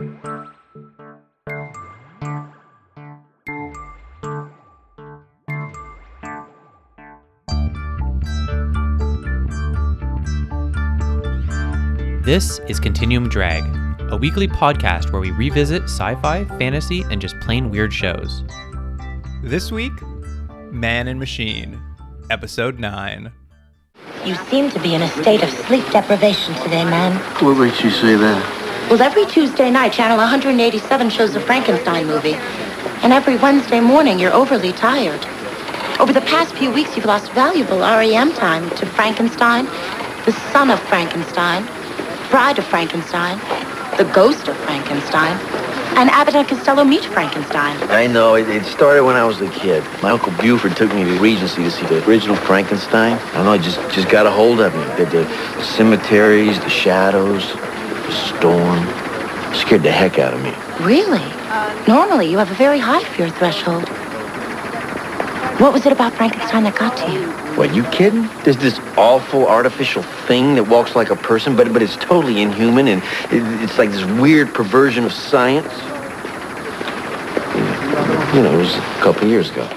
This is Continuum Drag, a weekly podcast where we revisit sci fi, fantasy, and just plain weird shows. This week, Mann and Machine, Episode 9. You seem to be in a state of sleep deprivation today, man. What makes you say that? Well, every Tuesday night, Channel 187 shows the Frankenstein movie. And every Wednesday morning, you're overly tired. Over the past few weeks, you've lost valuable REM time to Frankenstein, the son of Frankenstein, bride of Frankenstein, the ghost of Frankenstein, and Abbott and Costello meet Frankenstein. I know, it, it started when I was a kid. My Uncle Buford took me to Regency to see the original Frankenstein. I don't know, it just, just got a hold of me. The, the cemeteries, the shadows, storm. Scared the heck out of me. Really? Normally, you have a very high fear threshold. What was it about Frankenstein that got to you? What, you kidding? There's this awful artificial thing that walks like a person, but, but it's totally inhuman, and it, it's like this weird perversion of science. You know, it was a couple years ago.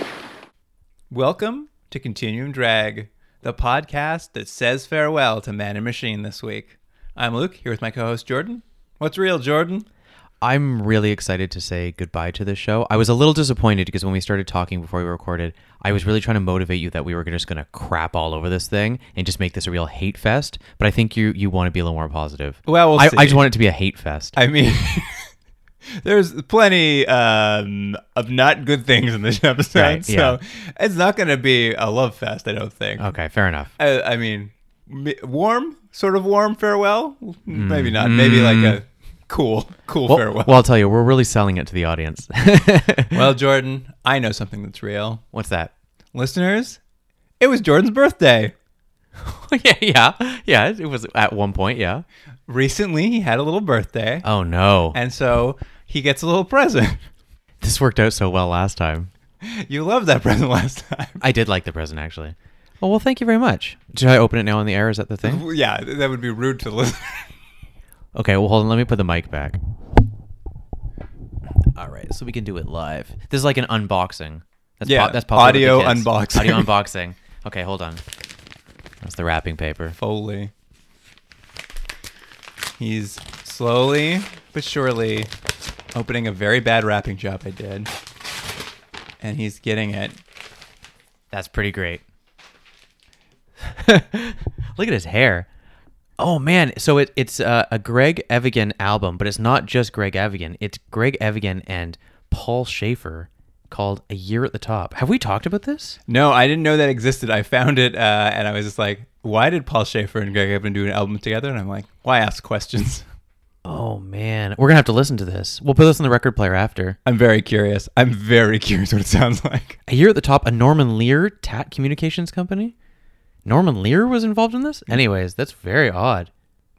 Welcome to Continuum Drag, the podcast that says farewell to Mann and Machine this week. I'm Luke, here with my co host Jordan. What's real, Jordan? I'm really excited to say goodbye to this show. I was a little disappointed because when we started talking before we recorded, I was really trying to motivate you that we were just going to crap all over this thing and just make this a real hate fest. But I think you you want to be a little more positive. Well, we'll I, see. I just want it to be a hate fest. I mean, there's plenty um, of not good things in this episode, Right, so it's not going to be a love fest, I don't think. okay, fair enough. I, I mean, warm, sort of warm farewell? Maybe not. Maybe like a cool, cool Mm. Well, farewell. well, I'll tell you, we're really selling it to the audience. well, Jordan, I know something that's real. What's that? Listeners, it was Jordan's birthday. yeah, yeah, yeah. It was at one point. Yeah. Recently, he had a little birthday, Oh no, and so he gets a little present. this worked out so well last time. You loved that present last time. I did like the present actually. Oh well, thank you very much. Should I open it now on the air? Is that the thing? yeah, that would be rude to listen. Okay, well hold on. Let me put the mic back. All right, so we can do it live. This is like an unboxing. That's Yeah, that's popular with the audio kids. unboxing. Audio unboxing. Okay, hold on. That's the wrapping paper. Foley. He's slowly but surely opening a very bad wrapping job I did. And he's getting it. That's pretty great. Look at his hair. Oh man, so it, it's uh, a Greg Evigan album, but it's not just Greg Evigan. It's Greg Evigan and Paul Shaffer called "A Year at the Top." Have we talked about this? No, I didn't know that existed. I found it uh, and I was just like, why did Paul Shaffer and Greg Evigan do an album together? And I'm like, why ask questions? Oh man, we're gonna have to listen to this. We'll put this on the record player after. I'm very curious. I'm very curious what it sounds like. A Year at the Top, a Norman Lear Tat Communications company. Norman Lear was involved in this. Anyways, that's very odd.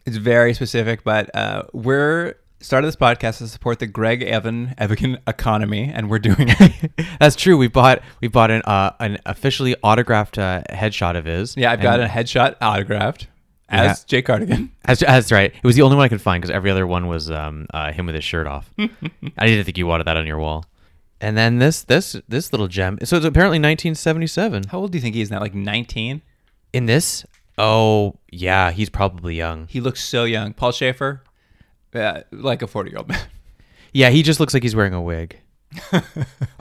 It's very specific, but uh, we're started this podcast to support the Greg Evan Evigan economy, and we're doing it. That's true. We bought we bought an uh, an officially autographed uh, headshot of his. yeah, I've got a headshot autographed as Yeah. Jay Cardigan. That's, that's right. It was the only one I could find because every other one was um, uh, him with his shirt off. I didn't think you wanted that on your wall. And then this this this little gem. So it's apparently 1977. How old do you think he is now? Like 19? In this, oh yeah, he's probably young. He looks so young. Paul Shaffer, uh, like a 40 year old man. Yeah, he just looks like he's wearing a wig. Oh,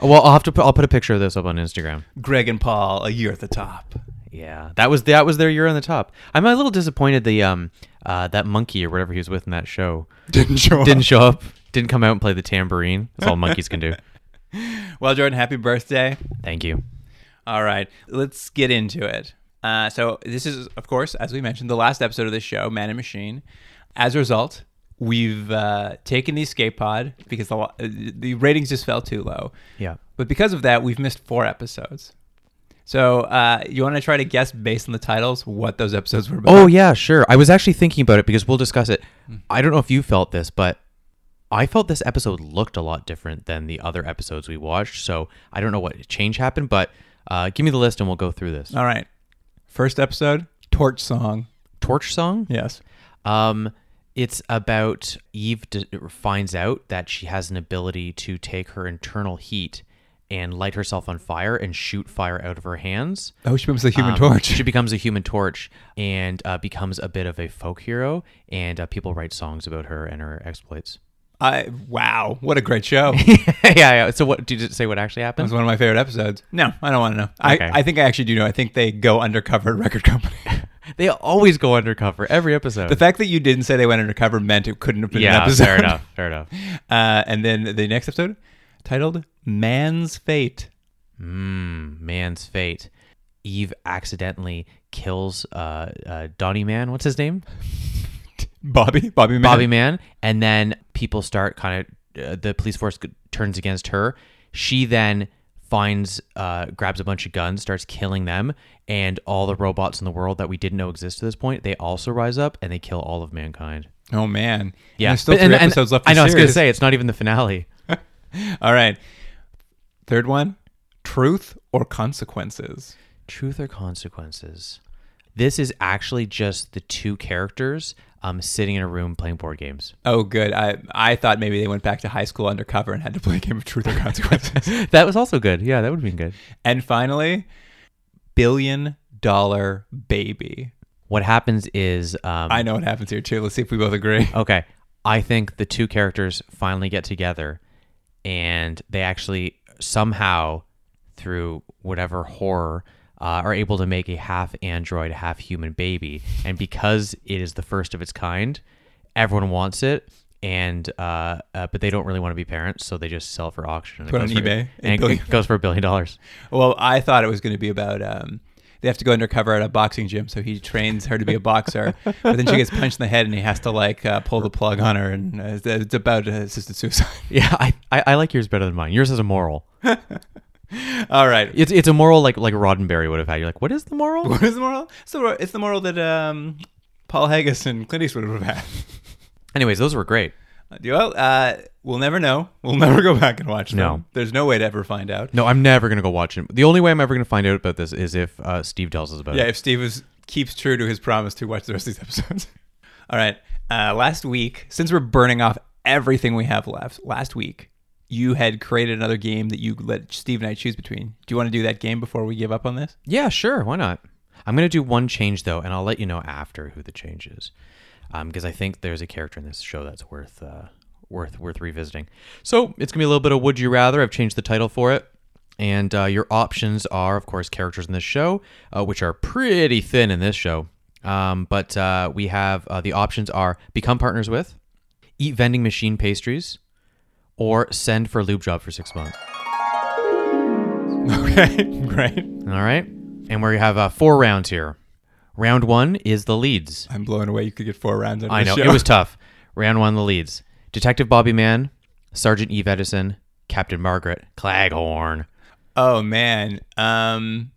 well, I'll have to put I'll put a picture of this up on Instagram. Greg and Paul, a year at the top. Yeah, that was that was their year on the top. I'm a little disappointed the um uh that monkey or whatever he was with in that show Didn't show up. didn't show up, didn't come out and play the tambourine. That's all monkeys can do. Well, Jordan, happy birthday. Thank you. All right, let's get into it. Uh, so this is, of course, as we mentioned, the last episode of this show, Mann and Machine. As a result, we've uh, taken the escape pod because the, uh, the ratings just fell too low. Yeah. But because of that, we've missed four episodes. So uh, you want to try to guess based on the titles what those episodes were about? Oh yeah, sure. I was actually thinking about it because we'll discuss it. I don't know if you felt this, but I felt this episode looked a lot different than the other episodes we watched. So I don't know what change happened, but uh, give me the list and we'll go through this. All right. First episode, Torch Song. Torch song. Yes. Um, It's about Eve d- finds out that she has an ability to take her internal heat and light herself on fire and shoot fire out of her hands. Oh, she becomes a Human Um, Torch. She becomes a human torch and uh, becomes a bit of a folk hero, and uh, people write songs about her and her exploits. I wow, what a great show! yeah, yeah. So, what did you say? What actually happened? was one of my favorite episodes. No, I don't want to know. Okay. I, I think I actually do know. I think they go undercover at record company. They always go undercover every episode. the fact that you didn't say they went undercover meant it couldn't have been an yeah, episode. fair enough. Fair enough. Uh, and then the next episode, titled "Man's Fate." Mm, man's fate. Eve accidentally kills uh, uh, Donnie Mann. What's his name? Bobby, Bobby, Mann. Bobby Mann. And then people start kind of, uh, the police force turns against her. She then finds, uh, grabs a bunch of guns, starts killing them, and all the robots in the world that we didn't know exist to this point, they also rise up and they kill all of mankind. Oh man, And Yeah, there's still But- three and- and episodes left. I know. I was gonna series. say it's not even the finale. All right, third one: truth or consequences. Truth or consequences? This is actually just the two characters um, sitting in a room playing board games. Oh, good. I I thought maybe they went back to high school undercover and had to play a game of truth or consequences. that was also good. Yeah, that would have been good. and finally, billion dollar baby. What happens is, um, I know what happens here too. Let's see if we both agree. okay, I think the two characters finally get together, and they actually somehow, through whatever horror, uh, are able to make a half android, half human baby. And because it is the first of its kind, everyone wants it. And uh, uh, but they don't really want to be parents, so they just sell it for auction. And Put goes on for- eBay, and a billion- it goes for a billion dollars. Well, I thought it was going to be about um, they have to go undercover at a boxing gym, so he trains her to be a boxer, but then she gets punched in the head, and he has to like uh, pull the plug on her, and uh, it's- about uh, assisted suicide. Yeah, I, I, I like yours better than mine. Yours has a moral. All right, It's it's a moral like like Roddenberry would have had. You're like, what is the moral? what is the moral? It's the, it's the moral that um, Paul Haggis and Clint Eastwood would have had. Anyways, those were great. Well, uh, we'll never know. We'll never go back and watch them. No. There's no way to ever find out. No, I'm never gonna go watch it. The only way I'm ever gonna find out about this is if uh, Steve tells us about Yeah, it. Yeah, if Steve is, keeps true to his promise to watch the rest of these episodes. All right. Uh, last week, since we're burning off everything we have left, last week you had created another game that you let Steve and I choose between. Do you want to do that game before we give up on this? Yeah, sure. Why not? I'm gonna do one change though, and I'll let you know after who the change is, because I think there's a character in this show that's worth uh, worth worth revisiting. So it's gonna be a little bit of Would You Rather. I've changed the title for it. And uh, your options are, of course, characters in this show, uh, which are pretty thin in this show. Um, but uh, we have uh, the options are become partners with, eat vending machine pastries, or send for a lube job for six months. Okay, great. All right. And we have uh, four rounds here. Round one is the leads. I'm blown away. You could get four rounds I know show. it was tough. Round one, the leads: Detective Bobby Mann, Sergeant Eve Edison, Captain Margaret Cleghorn. Oh man. Um,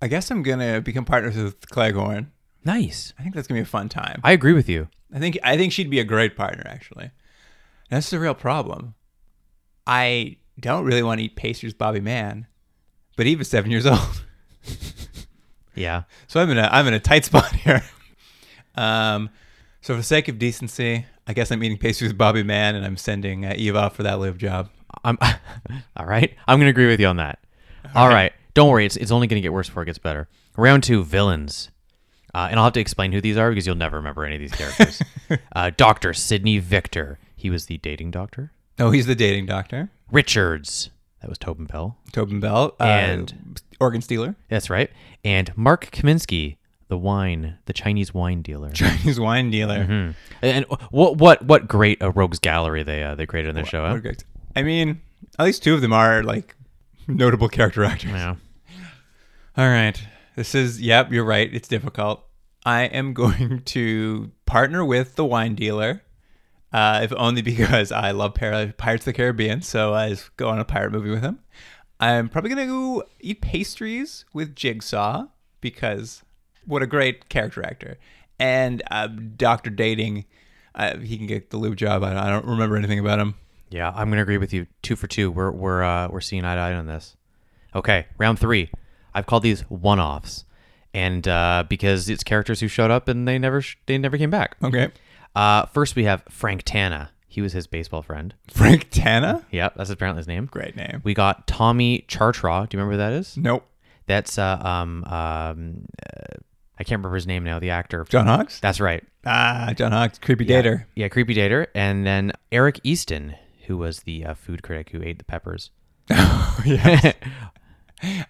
I guess I'm gonna become partners with Cleghorn. Nice. I think that's gonna be a fun time. I agree with you. I think I think she'd be a great partner actually. That's the real problem. I don't really want to eat pastries Bobby Mann, but Eva's seven years old. Yeah. So I'm in a I'm in a tight spot here. Um so for the sake of decency, I guess I'm eating pastries with Bobby Mann and I'm sending uh, Eve off for that live job. I'm all right. I'm gonna agree with you on that. All right. Don't worry. It's it's only gonna get worse before it gets better. Round two, villains. Uh, and I'll have to explain who these are because you'll never remember any of these characters. uh, doctor Sidney Victor. He was the dating doctor. Oh, he's the dating doctor. Richards. That was Tobin Bell. Tobin Bell. Uh, And- Organ Stealer. That's right. And Mark Kaminsky, the wine, the Chinese wine dealer. Chinese wine dealer. Hmm. And what what what great a rogues gallery they uh, they created in their show. Huh? great- I mean, at least two of them are like notable character actors. Yeah. All right. This is, yep, you're right. It's difficult. I am going to partner with the wine dealer, uh, if only because I love Pir- Pirates of the Caribbean. So I just go on a pirate movie with him. I'm probably going to go eat pastries with Jigsaw because what a great character actor. And uh, Dr. Dating, uh, he can get the lube job. I, I don't remember anything about him. Yeah, I'm gonna agree with you. Two for two. We're we're uh, we're seeing eye to eye on this. Okay, round three. I've called these one-offs, and uh, because it's characters who showed up and they never sh- they never came back. Okay. Uh, first, we have Frank Tana. He was his baseball friend. Frank Tana. Yep, that's apparently his name. Great name. We got Tommy Chartraw. Do you remember who that is? Nope. That's uh, um um uh, I can't remember his name now. The actor. John Hawkes. That's right. Ah, John Hawkes. Creepy dater. Yeah, creepy dater. And then Eric Easton, who was the uh, food critic who ate the peppers. yes.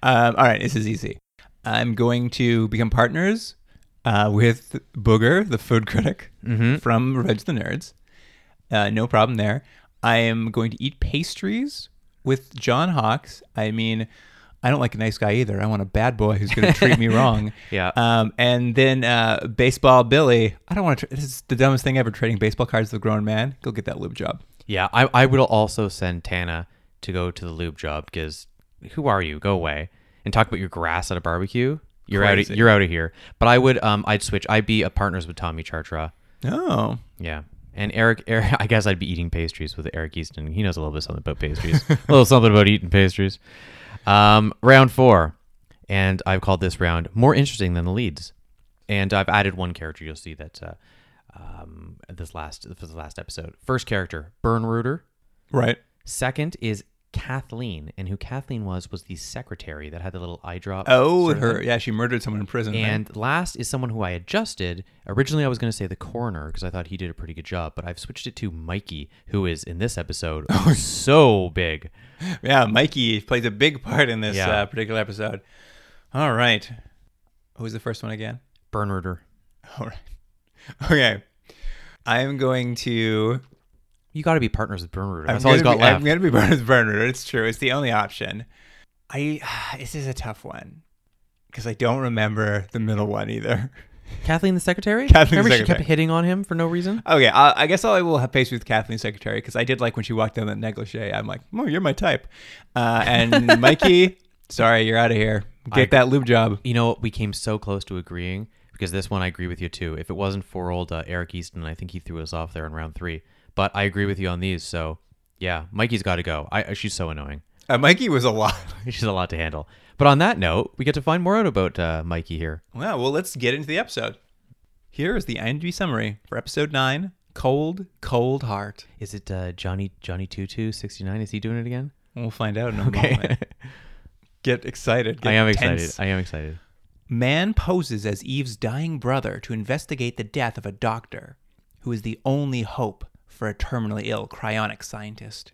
um, all right, this is easy. I'm going to become partners uh, with Booger, the food critic from Revenge of the Nerds. Uh, no problem there. I am going to eat pastries with John Hawkes. I mean, I don't like a nice guy either. I want a bad boy who's going to treat me wrong. Yeah. Um, and then uh, baseball Billy. I don't want to. Tra- this is the dumbest thing ever. Trading baseball cards with a grown man. Go get that lube job. Yeah, I, I would also send Tana to go to the lube job because who are you? Go away and talk about your grass at a barbecue. You're out. Of, you're out of here. But I would um I'd switch. I'd be a partners with Tommy Chartra. Oh, Yeah. And Eric, Eric, I guess I'd be eating pastries with Eric Easton. He knows a little bit something about pastries, a little something about eating pastries. Um, round four, and I've called this round more interesting than the leads. And I've added one character. You'll see that uh, um, this last for the last episode. First character, Burn Rooter. right. Second is Kathleen, and who Kathleen was was the secretary that had the little eye drop. Oh, sort of her. thing. Yeah, she murdered someone in prison. right? And last is someone who I adjusted. Originally, I was going to say the coroner because I thought he did a pretty good job, but I've switched it to Mikey, who is in this episode so big. yeah, Mikey plays a big part in this Yeah. uh, particular episode. All right. Who's the first one again? Burn Rooter. All right. Okay. I am going to. You got to be partners with Burn Rooter. I'm That's all he's gonna got be, I'm left. going to be Bernard's Burner. It's true. It's the only option. I. This is a tough one because I don't remember the middle one either. Kathleen, the secretary. Kathleen the Remember, she kept hitting on him for no reason. Okay, I, I guess I will have pace with Kathleen Secretary because I did like when she walked down that negligee. I'm like, oh, you're my type. Uh, and Mikey, sorry, you're out of here. Get I- that lube job. You know, what we came so close to agreeing because this one I agree with you too. If it wasn't for old uh, Eric Easton, I think he threw us off there in round three. But I agree with you on these. So yeah, Mikey's got to go. I she's so annoying. Uh, Mikey was a lot. She's a lot to handle. But on that note, we get to find more out about uh, Mikey here. Well, well, let's get into the episode. Here is the IMDb summary for episode nine: Cold, Cold Heart. Is it uh, Johnny Johnny Tutu sixty nine? Is he doing it again? We'll find out in a moment. Get excited. Get I am tense. excited. I am excited. Mann poses as Eve's dying brother to investigate the death of a doctor who is the only hope for a terminally ill cryonic scientist.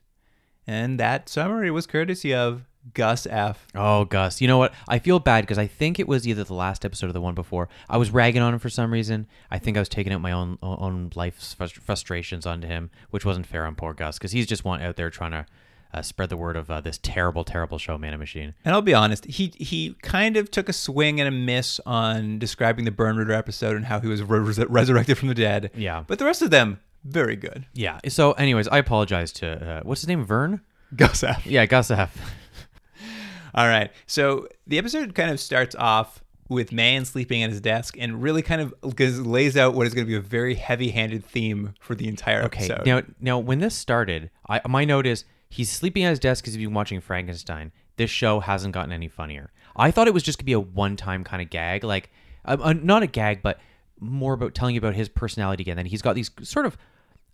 And that summary was courtesy of Gus F. Oh, Gus. You know what? I feel bad because I think it was either the last episode or the one before. I was ragging on him for some reason. I think I was taking out my own own life's frustrations onto him, which wasn't fair on poor Gus because he's just one out there trying to uh, spread the word of uh, this terrible, terrible show, Mann and Machine. And I'll be honest, he he kind of took a swing and a miss on describing the Burn Rooter episode and how he was res- resurrected from the dead. Yeah. But the rest of them, very good. Yeah. So, anyways, I apologize to uh, what's his name, Vern. Gus F. Yeah, Gus F. All right. So the episode kind of starts off with Mann sleeping at his desk and really kind of lays out what is going to be a very heavy-handed theme for the entire episode. Okay. episode. Now, now, when this started, I, my note is he's sleeping at his desk because he's been watching Frankenstein. This show hasn't gotten any funnier. I thought it was just gonna be a one-time kind of gag, like uh, uh, not a gag, but more about telling you about his personality again. And he's got these sort of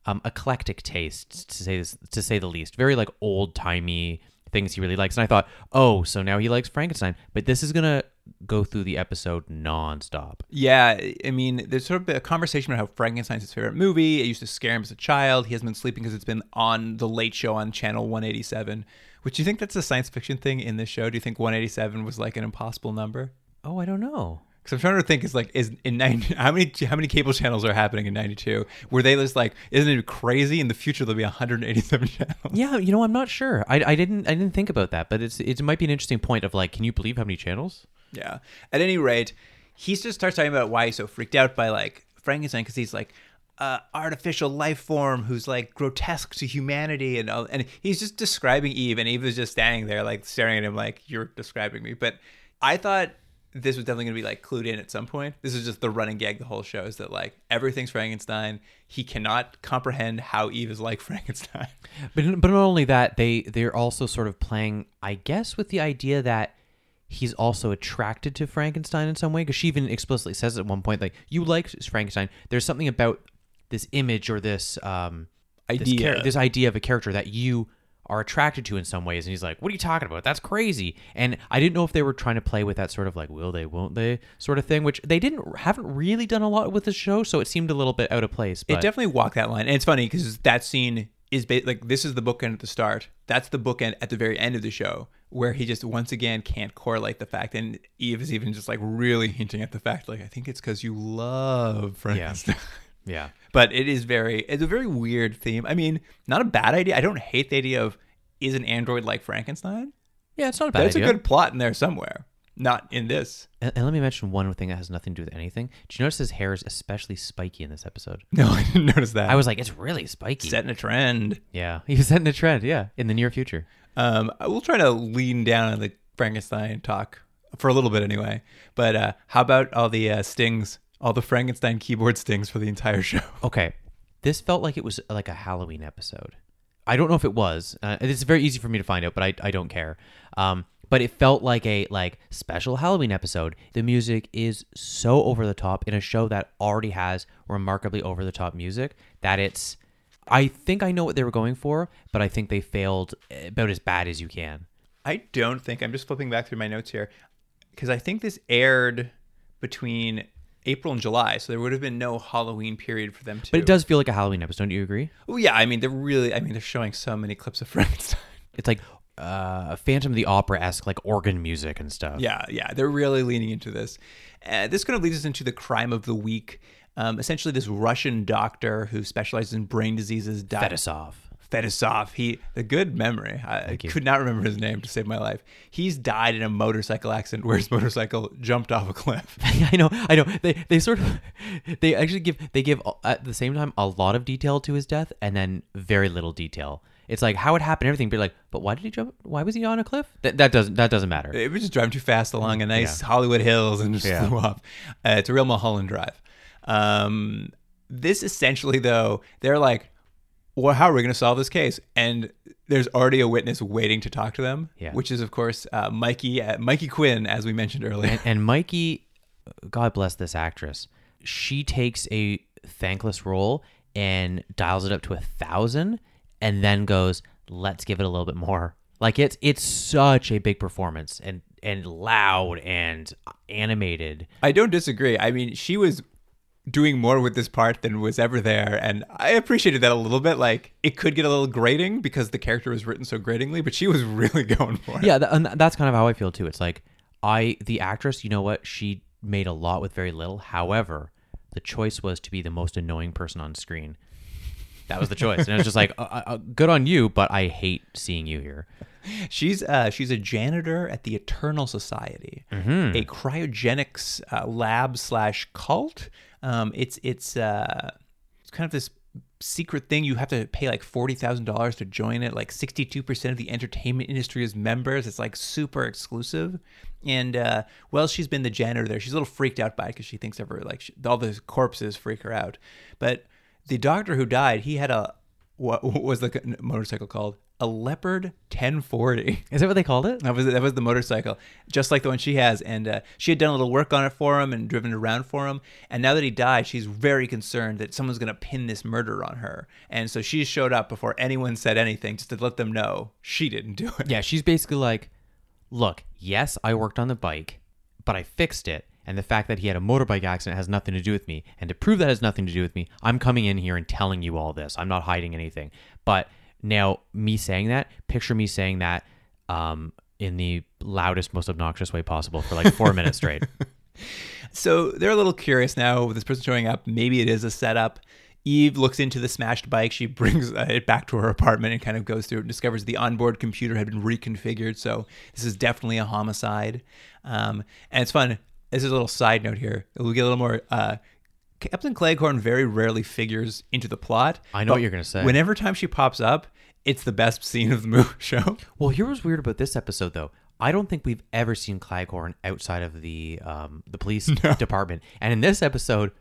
um, eclectic tastes, to say this, to say the least. Very like old-timey things he really likes. And I thought, oh, so now he likes Frankenstein. But this is gonna go through the episode nonstop. Yeah, I mean, there's sort of a conversation about how Frankenstein's his favorite movie. It used to scare him as a child. He hasn't been sleeping because it's been on the Late Show on Channel 187. Which do you think that's a science fiction thing in this show? Do you think 187 was like an impossible number? Oh, I don't know. Because I'm trying to think, is like, is in 90, how many how many cable channels are happening in 92? Were they just like, isn't it crazy? In the future, there'll be 187 channels. Yeah, you know, I'm not sure. I, I didn't I didn't think about that, but it's it might be an interesting point of like, can you believe how many channels? Yeah. At any rate, he just starts talking about why he's so freaked out by like Frankenstein because he's like uh, artificial life form who's like grotesque to humanity and all, and he's just describing Eve and Eve is just standing there like staring at him like you're describing me. But I thought this was definitely gonna be like clued in at some point. This is just the running gag the whole show is that like everything's Frankenstein. He cannot comprehend how Eve is like Frankenstein. But but not only that, they they're also sort of playing, I guess, with the idea that he's also attracted to Frankenstein in some way because she even explicitly says at one point like you like Frankenstein. There's something about this image or this um this, Idea. char- this idea of a character that you are attracted to in some ways and he's like what are you talking about? That's crazy. And i didn't know if they were trying to play with that sort of like will they won't they? sort of thing which they didn't haven't really done a lot with the show so it seemed a little bit out of place but It definitely walked that line, and it's funny because that scene is ba- like this is the bookend at the start. That's the bookend at the very end of the show, where he just once again can't correlate the fact, and Eve is even just like really hinting at the fact, like I think it's because you love Frankenstein. yeah but it is very, it's a very weird theme. I mean, not a bad idea. I don't hate the idea of is an android like Frankenstein. yeah it's not a bad That's idea a good plot in there somewhere. Not in this. and, and let me mention one thing that has nothing to do with anything do you notice his hair is especially spiky in this episode No, I didn't notice that. i was like it's really spiky setting a trend. yeah he was setting a trend yeah in the near future Um, I will try to lean down on the Frankenstein talk for a little bit anyway. But uh, how about all the uh, stings, all the Frankenstein keyboard stings for the entire show? Okay, this felt like it was like a Halloween episode. I don't know if it was. Uh, it's very easy for me to find out, but I, I don't care. Um, but it felt like a like special Halloween episode. The music is so over the top in a show that already has remarkably over the top music that it's. I think I know what they were going for, but I think they failed about as bad as you can. I don't think I'm just flipping back through my notes here because I think this aired between April and July, so there would have been no Halloween period for them to. But it does feel like a Halloween episode. Don't you agree? Oh yeah, I mean they're really. I mean they're showing so many clips of Frankenstein. It's like uh, Phantom of the Opera esque, like organ music and stuff. Yeah, yeah, they're really leaning into this. Uh, this kind of leads us into the crime of the week. Um, essentially, this Russian doctor who specializes in brain diseases died. Fedosov. Fedosov. He, the good memory. I could not remember his name to save my life. He's died in a motorcycle accident where his motorcycle jumped off a cliff. I know, I know. They they sort of they actually give they give at the same time a lot of detail to his death and then very little detail. It's like how it happened, everything. But like, but why did he jump? Why was he on a cliff? That that doesn't that doesn't matter. It was just driving too fast along a nice Yeah. Hollywood Hills and just Yeah. flew off. Uh, it's a real Mulholland Drive. Um, this essentially, though, they're like, well, how are we going to solve this case? And there's already a witness waiting to talk to them, Yeah. which is, of course, uh, Mikey, uh, Mikey Quinn, as we mentioned earlier. And, and Mikey, God bless this actress. She takes a thankless role and dials it up to a thousand, and then goes, "Let's give it a little bit more." Like it's it's such a big performance and and loud and animated. I don't disagree. I mean, she was doing more with this part than was ever there, and I appreciated that a little bit. Like, it could get a little grating because the character was written so gratingly, but she was really going for it. Yeah, th- and that's kind of how I feel too. It's like I, the actress, you know what? She made a lot with very little. However, the choice was to be the most annoying person on screen. That was the choice, and it was just like, uh, uh, good on you, but I hate seeing you here. She's uh, she's a janitor at the Eternal Society, a cryogenics uh, lab slash cult. Um, it's it's uh, it's kind of this secret thing. You have to pay like forty thousand dollars to join it. Like sixty two percent of the entertainment industry is members. It's like super exclusive. And uh, well, she's been the janitor there. She's a little freaked out by it because she thinks ever like she, all the corpses freak her out. But the doctor who died, he had a what was the motorcycle called? A Leopard 1040. Is that what they called it? That was that was the motorcycle, just like the one she has. And uh, she had done a little work on it for him and driven it around for him. And now that he died, she's very concerned that someone's going to pin this murder on her. And so she showed up before anyone said anything, just to let them know she didn't do it. Yeah, she's basically like, look, yes, I worked on the bike, but I fixed it. And the fact that he had a motorbike accident has nothing to do with me. And to prove that has nothing to do with me, I'm coming in here and telling you all this. I'm not hiding anything. But now, me saying that, picture me saying that um, in the loudest, most obnoxious way possible for like four minutes straight. So they're a little curious now with this person showing up. Maybe it is a setup. Eve looks into the smashed bike. She brings uh, it back to her apartment and kind of goes through it and discovers the onboard computer had been reconfigured. So this is definitely a homicide. Um, and it's fun. This is a little side note here. We'll get a little more. Uh, Captain Cleghorn very rarely figures into the plot. I know what you're gonna say. Whenever time she pops up, it's the best scene of the movie show. Well, here was weird about this episode, though. I don't think we've ever seen Cleghorn outside of the um, the police department, and in this episode,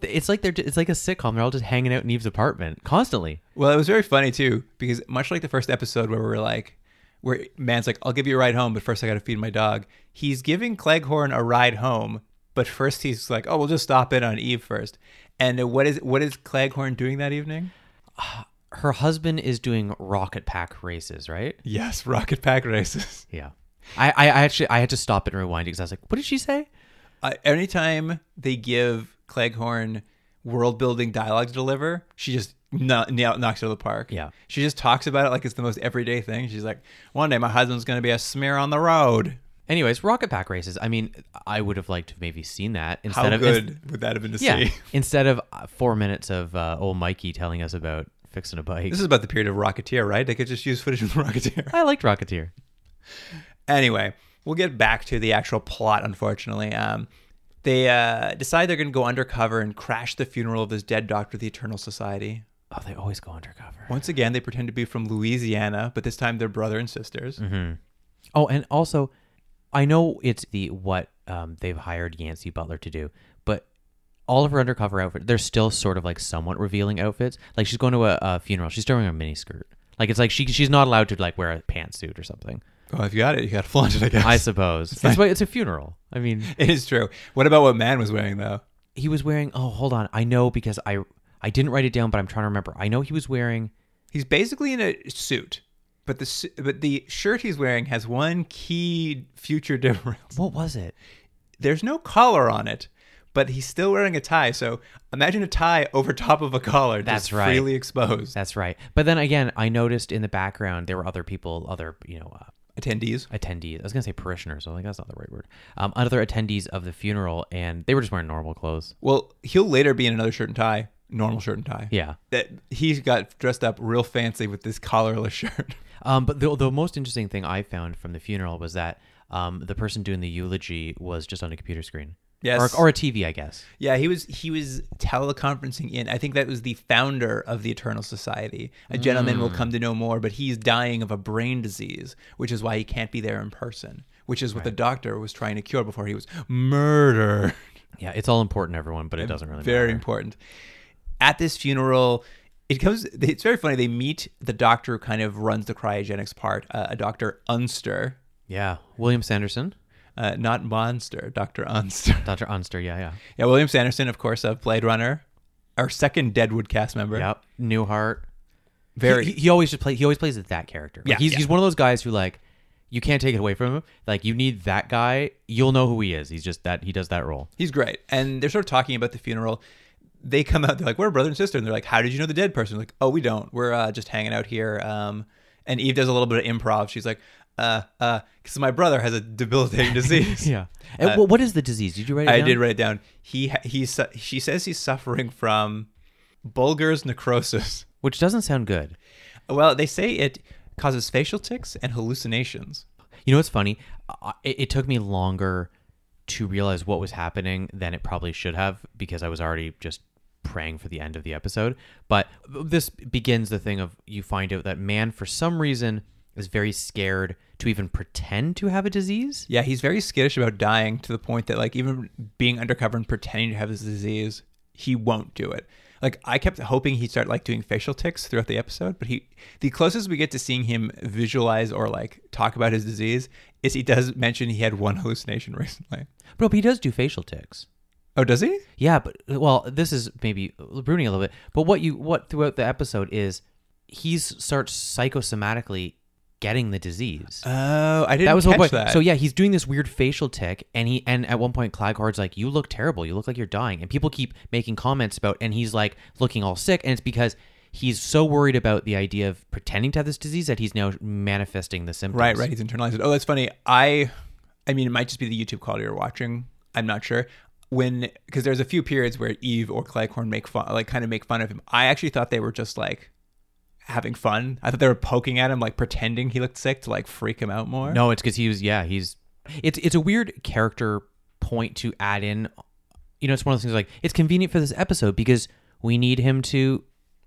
it's like they're it's like a sitcom. They're all just hanging out in Eve's apartment constantly. Well, it was very funny too because much like the first episode where we were like, where man's like, "I'll give you a ride home, but first I got to feed my dog." He's giving Cleghorn a ride home But first, he's like, "Oh, we'll just stop in on Eve first. And what is what is Cleghorn doing that evening? Her husband is doing rocket pack races, right? Yes, rocket pack races. Yeah. I, I I actually I had to stop and rewind because I was like, what did she say? Uh, anytime they give Cleghorn world building dialogue to deliver, she just no, knocks it out of the park. Yeah. She just talks about it like it's the most everyday thing. She's like, one day my husband's going to be a smear on the road. Anyways, rocket pack races. I mean, I would have liked to have maybe seen that instead How of good would that have been to yeah, see? instead of uh, four minutes of uh, old Mikey telling us about fixing a bike. This is about the period of Rocketeer, right? They could just use footage from Rocketeer. I liked Rocketeer. Anyway, we'll get back to the actual plot, unfortunately. Um, they uh, decide they're going to go undercover and crash the funeral of this dead doctor of the Eternal Society. Oh, they always go undercover. Once again, they pretend to be from Louisiana, but this time they're brother and sisters. Oh, and also, I know it's the what um, they've hired Yancey Butler to do, all of her undercover outfits, they're still sort of like somewhat revealing outfits. Like she's going to a, a funeral, she's still wearing a mini skirt. Like it's like she she's not allowed to like wear a pantsuit or something. Oh, if you got it, you got to flaunt it, I guess. I suppose it's, why it's a funeral. I mean, It is true. What about what Mann was wearing, though? he was wearing. Oh, hold on, I know because I I didn't write it down, but I'm trying to remember. I know he was wearing. He's basically in a suit, but the but the shirt he's wearing has one key future difference. What was it? There's no collar on it, but he's still wearing a tie. So imagine a tie over top of a collar, That's right. freely exposed. That's right. But then again, I noticed in the background there were other people, other you know. Uh, Attendees. attendees. I was gonna say parishioners, so like that's not the right word. Um, other attendees of the funeral, and they were just wearing normal clothes. Well, he'll later be in another shirt and tie, normal shirt and tie. Yeah. That he got dressed up real fancy with this collarless shirt. Um, but the, the most interesting thing I found from the funeral was that um, the person doing the eulogy was just on a computer screen. Yes. Or, or a TV, I guess. Yeah, he was he was teleconferencing in. I think that was the founder of the Eternal Society. A gentleman we'll come to know more, but he's dying of a brain disease, which is why he can't be there in person. Which is what the doctor was trying to cure before he was murdered. Yeah, it's all important, everyone, but it doesn't really Very matter. Very important. At this funeral, it comes. It's very funny. They meet the doctor who kind of runs the cryogenics part, uh, a Doctor Unster, Yeah, William Sanderson, uh, not Monster, Doctor Unster. Dr. Unster. Yeah, yeah. Yeah, William Sanderson, of course, of Blade Runner, our second Deadwood cast member. Yep. Newhart. Very. He, he, he always just play. He always plays that character. Like, Yeah, he's yeah. he's one of those guys who like you can't take it away from him. Like you need that guy. You'll know who he is. He's just that. He does that role. He's great. And they're sort of talking about the funeral. They come out, they're like, we're brother and sister. And they're like, how did you know the dead person? like, oh, we don't. We're uh, just hanging out here. Um, and Eve does a little bit of improv. She's like, uh, uh, because my brother has a debilitating disease. Yeah. And Uh, what is the disease? Did you write it down? I down? did write it down. He, he, she says he's suffering from Bulger's necrosis. Which doesn't sound good. Well, they say it causes facial tics and hallucinations. You know what's funny? It, it took me longer to realize what was happening than it probably should have because I was already just praying for the end of the episode. But this begins the thing of you find out that Mann, for some reason, is very scared to even pretend to have a disease. Yeah, he's very skittish about dying to the point that like even being undercover and pretending to have this disease, he won't do it. Like I kept hoping he'd start like doing facial tics throughout the episode, but he the closest we get to seeing him visualize or like talk about his disease is he does mention he had one hallucination recently. But he does do facial tics. Oh, does he? Yeah, but well, this is maybe ruining a little bit. But what you what throughout the episode is he starts psychosomatically getting the disease. Oh, I didn't that was catch that. So yeah, he's doing this weird facial tick, and he and at one point Cleghorn's like, "You look terrible. You look like you're dying," and people keep making comments about, and he's like looking all sick, and it's because he's so worried about the idea of pretending to have this disease that he's now manifesting the symptoms. Right, right. He's internalized it. Oh, that's funny. I, I mean, it might just be the YouTube quality you're watching. I'm not sure. When because there's a few periods where Eve or Cleghorn make fun, like kind of make fun of him. I actually thought they were just like having fun. I thought they were poking at him, like pretending he looked sick to like freak him out more. No, it's because he was. Yeah, he's. It's it's a weird character point to add in. You know, it's one of those things like it's convenient for this episode because we need him to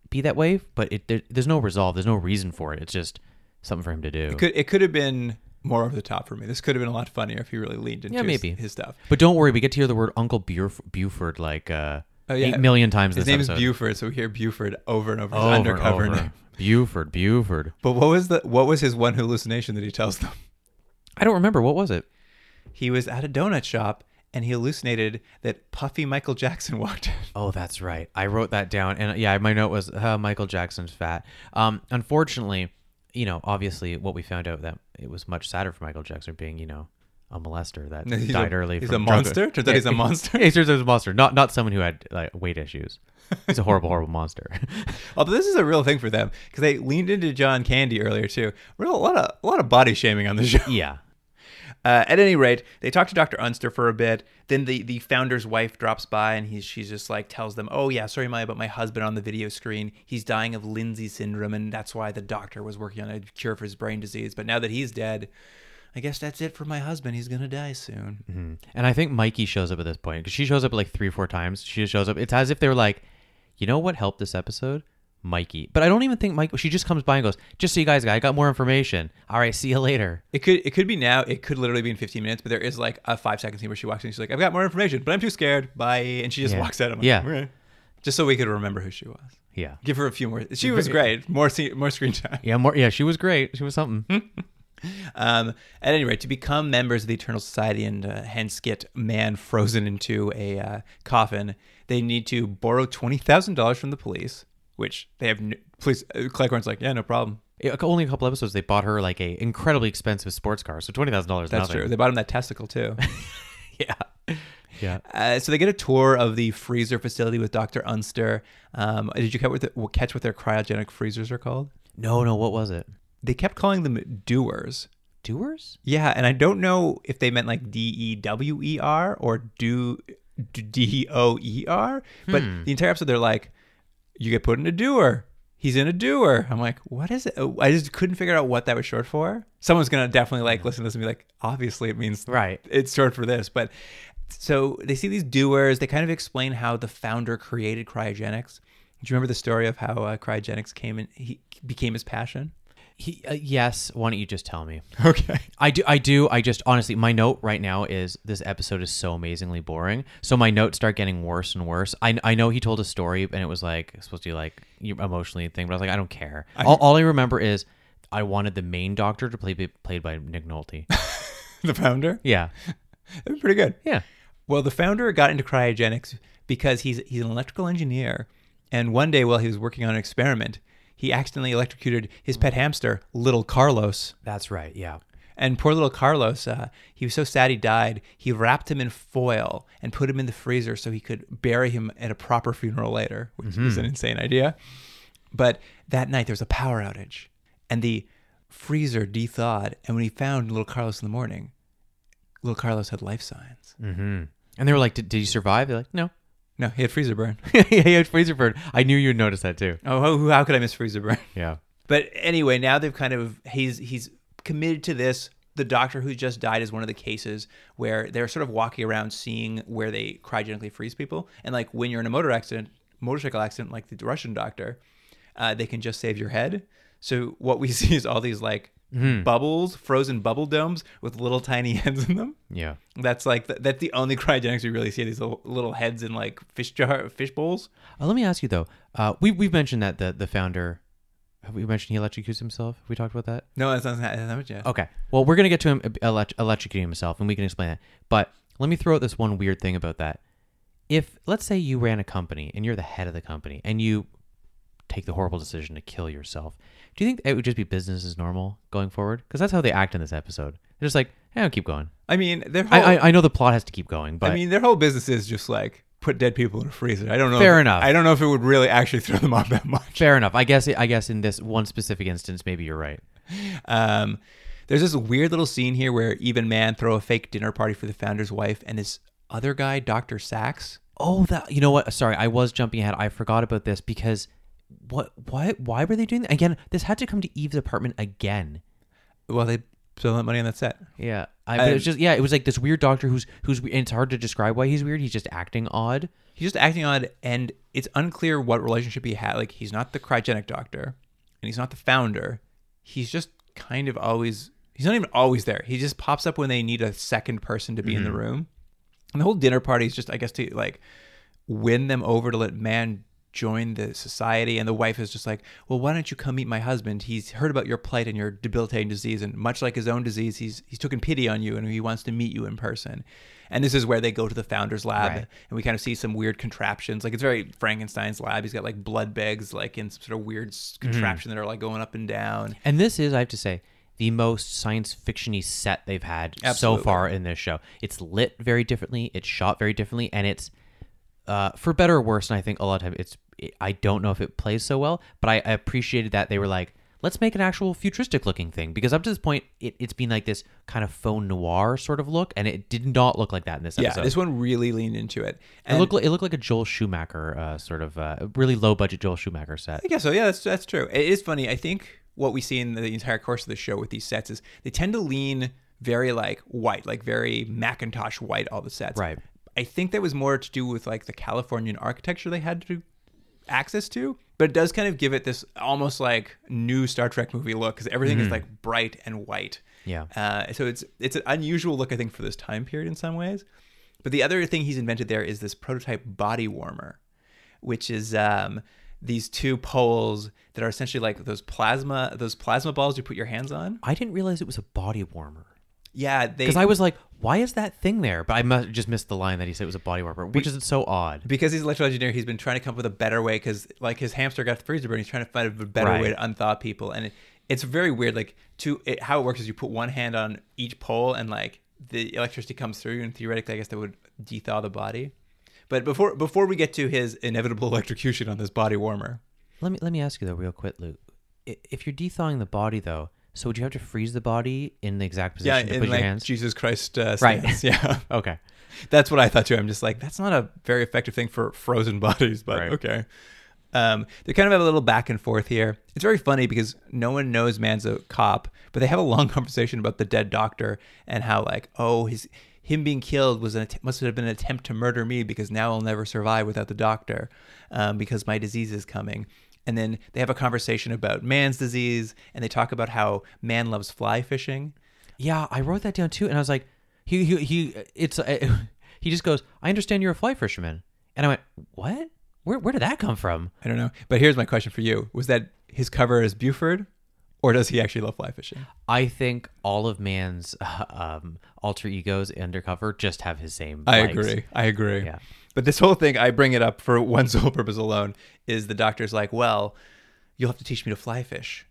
be that way, but it there, there's no resolve. There's no reason for it. It's just something for him to do. it could it could have been more over the top for me. This could have been a lot funnier if he really leaned into Yeah, his- maybe. his, stuff. But don't worry, we get to hear the word Uncle Buf- Buford like uh, Oh, yeah. eight million times. His this name episode. is Buford, so we hear Buford over and over. His Over and undercover over. name. Buford, Buford. But what was the what was his one hallucination that he tells them? I don't remember what was it. he was at a donut shop and he hallucinated that puffy Michael Jackson walked in. Oh, that's right. I wrote that down, and yeah, my note was uh, Michael Jackson's fat. Um, unfortunately, you know, obviously, what we found out that it was much sadder for Michael Jackson being, you know, a molester that He's died a- early. he's from a monster? Turns out he's a monster? He turns out he's a monster, not not someone who had like weight issues. He's a horrible, horrible monster. Although this is a real thing for them because they leaned into John Candy earlier too. Real a lot of a lot of body shaming on the show. yeah. Uh, at any rate, they talk to Dr. Unster for a bit. Then the, the founder's wife drops by and he's she's just like tells them, "Oh yeah, sorry, Maya, but my husband on the video screen, he's dying of Lindsay syndrome, and that's why the doctor was working on a cure for his brain disease. But now that he's dead, I guess that's it for my husband. He's gonna die soon." Mm-hmm. And I think Mikey shows up at this point because she shows up like three, or four times. She just shows up. It's as if they were like, you know what helped this episode? Mikey. But I don't even think Mike. She just comes by and goes, just so you guys, I got more information. All right, see you later. It could it could be now. It could literally be in 15 minutes. But there is like a five second scene where she walks in. She's like, "I've got more information, but I'm too scared. Bye." And she just Yeah. walks out. I'm like, Yeah. "All right." Just so we could remember who she was. Yeah. Give her a few more. She was great. More se- more screen time. Yeah, more. Yeah, she was great. She was something. Um, at any rate, to become members of the Eternal Society and uh, hence get Mann frozen into a uh, coffin, they need to borrow twenty thousand dollars from the police, which they have. N- police. Uh, Cleghorn's like, yeah, no problem. Only a couple episodes they bought her like a incredibly expensive sports car, so twenty thousand dollars. That's true. They bought him that testicle too. Yeah. Yeah. Uh, so they get a tour of the freezer facility with Doctor Unster. Um, did you catch what, the, catch what their cryogenic freezers are called? No, no. What was it? They kept calling them doers. Doers? Yeah, and I don't know if they meant like D E W E R or do D O E R, but the entire episode they're like, "You get put in a doer. He's in a doer." I'm like, "What is it?" Oh, I just couldn't figure out what that was short for. Someone's gonna definitely like listen to this and be like, "Obviously, it means Right. It's short for this." But so they see these doers. They kind of explain how the founder created cryogenics. Do you remember the story of how uh, cryogenics came and he became his passion? He, uh, yes. Why don't you just tell me? Okay. I do. I do. I just honestly, my note right now is this episode is so amazingly boring. So my notes start getting worse and worse. I, I know he told a story and it was like supposed to be like emotionally thing, but I was like, I don't care. all, all I remember is I wanted the main doctor to play be played by Nick Nolte. the founder. yeah. It was pretty good. Yeah. Well, the founder got into cryogenics because he's he's an electrical engineer, and one day while he was working on an experiment, he accidentally electrocuted his pet hamster, little Carlos. That's right. Yeah. And poor little Carlos, uh, he was so sad he died. He wrapped him in foil and put him in the freezer so he could bury him at a proper funeral later, which is an insane idea. But that night there was a power outage, and the freezer de-thawed. And when he found little Carlos in the morning, little Carlos had life signs. Mm-hmm. And they were like, did, did you survive? They're like, no. No, he had freezer burn. yeah, he had freezer burn. I knew you'd notice that too. Oh, how, how could I miss freezer burn? Yeah. But anyway, now they've kind of he's he's committed to this. The doctor who just died is one of the cases where they're sort of walking around seeing where they cryogenically freeze people. And like when you're in a motor accident, motorcycle accident, like the Russian doctor, uh, they can just save your head. So what we see is all these like bubbles, frozen bubble domes with little tiny heads in them. Yeah. That's like the, that's the only cryogenics we really see. These little, little heads in like fish jar, fish bowls. Uh, let me ask you though. Uh, we we've mentioned that the the founder. Have we mentioned he electrocutes himself? Have we talked about that? No, that's not, that's not yet. Okay. Well, we're gonna get to him elect- electrocuting himself, and we can explain that. But let me throw out this one weird thing about that. If let's say you ran a company and you're the head of the company, and you take the horrible decision to kill yourself, do you think it would just be business as normal going forward? Because that's how they act in this episode. They're just like, "Hey, I'll keep going." I mean, their whole, I, I I know the plot has to keep going, but I mean, their whole business is just like put dead people in a freezer. I don't know. Fair if- enough. I don't know if it would really actually throw them off that much. fair enough. I guess I guess in this one specific instance, maybe you're right. Um, there's this weird little scene here where even man throw a fake dinner party for the founder's wife and this other guy, Doctor Sachs. Oh, that you know what? Sorry, I was jumping ahead. I forgot about this because what? Why? Why were they doing that again? This had to come to Eve's apartment again. Well, they spent that money on that set. Yeah, I, but it was just yeah, it was like this weird doctor who's who's and it's hard to describe why he's weird. He's just acting odd. He's just acting odd, and it's unclear what relationship he had. Like, he's not the cryogenic doctor, and he's not the founder. He's just kind of always. He's not even always there. He just pops up when they need a second person to be in the mm-hmm. room. And the whole dinner party is just, I guess, to like win them over to let Mann join the society. And the wife is just like, well, why don't you come meet my husband? He's heard about your plight and your debilitating disease, and much like his own disease, he's he's taken pity on you and he wants to meet you in person. And this is where they go to the founder's lab, Right. and we kind of see some weird contraptions. Like it's very Frankenstein's lab. He's got like blood bags, like in some sort of weird Mm-hmm. contraption that are like going up and down. And this is, I have to say, the most science fictiony set they've had Absolutely. so far in this show. It's lit very differently. It's shot very differently, and it's uh, for better or worse. And I think a lot of time it's. I don't know if it plays so well, but I, I appreciated that they were like, let's make an actual futuristic looking thing because up to this point, it, it's been like this kind of faux noir sort of look, and it did not look like that in this Yeah, episode. this one really leaned into it. it looked like, it looked like a Joel Schumacher uh, sort of uh, really low budget Joel Schumacher set. I guess so. Yeah, that's that's true. It is funny. I think what we see in the entire course of the show with these sets is they tend to lean very like white, like very Macintosh white. All the sets, Right. I think that was more to do with like the Californian architecture they had to access to, but it does kind of give it this almost like new Star Trek movie look because everything is like bright and white. Yeah. Uh, so it's it's an unusual look, I think, for this time period in some ways. But the other thing he's invented there is this prototype body warmer, which is um, these two poles that are essentially like those plasma those plasma balls you put your hands on. I didn't realize it was a body warmer. Yeah, they Because I was like, why is that thing there? But I must just missed the line that he said it was a body warmer, which is so odd. because he's an electrical engineer, he's been trying to come up with a better way because like his hamster got the freezer burn. He's trying to find a better Right. way to unthaw people, and it, it's very weird. Like to it, how it works is you put one hand on each pole, and like the electricity comes through, and theoretically, I guess that would dethaw the body. But before before we get to his inevitable electrocution on this body warmer, Let me let me ask you though, real quick, Luke. If you're thethawing the body though, so would you have to freeze the body in the exact yeah, position to in put like your hands? Jesus Christ uh, Right. Yeah, Okay. that's what I thought too. I'm just like, that's not a very effective thing for frozen bodies, but Right. okay. Um, they kind of have a little back and forth here. It's very funny because no one knows Mann's a cop, but they have a long conversation about the dead doctor and how like, oh, his him being killed was an att- must have been an attempt to murder me because now I'll never survive without the doctor um, because my disease is coming. And then they have a conversation about Mann's disease, and they talk about how Mann loves fly fishing. Yeah, I wrote that down too, and I was like, he he he. It's uh, he just goes, I understand you're a fly fisherman, and I went, what? Where where did that come from? I don't know. But here's my question for you: Was that his cover as Buford, or does he actually love fly fishing? I think all of Mann's um, alter egos undercover just have his same. I likes. agree. I agree. Yeah. But this whole thing, I bring it up for one sole purpose alone: is the doctor's like, "Well, you'll have to teach me to fly fish.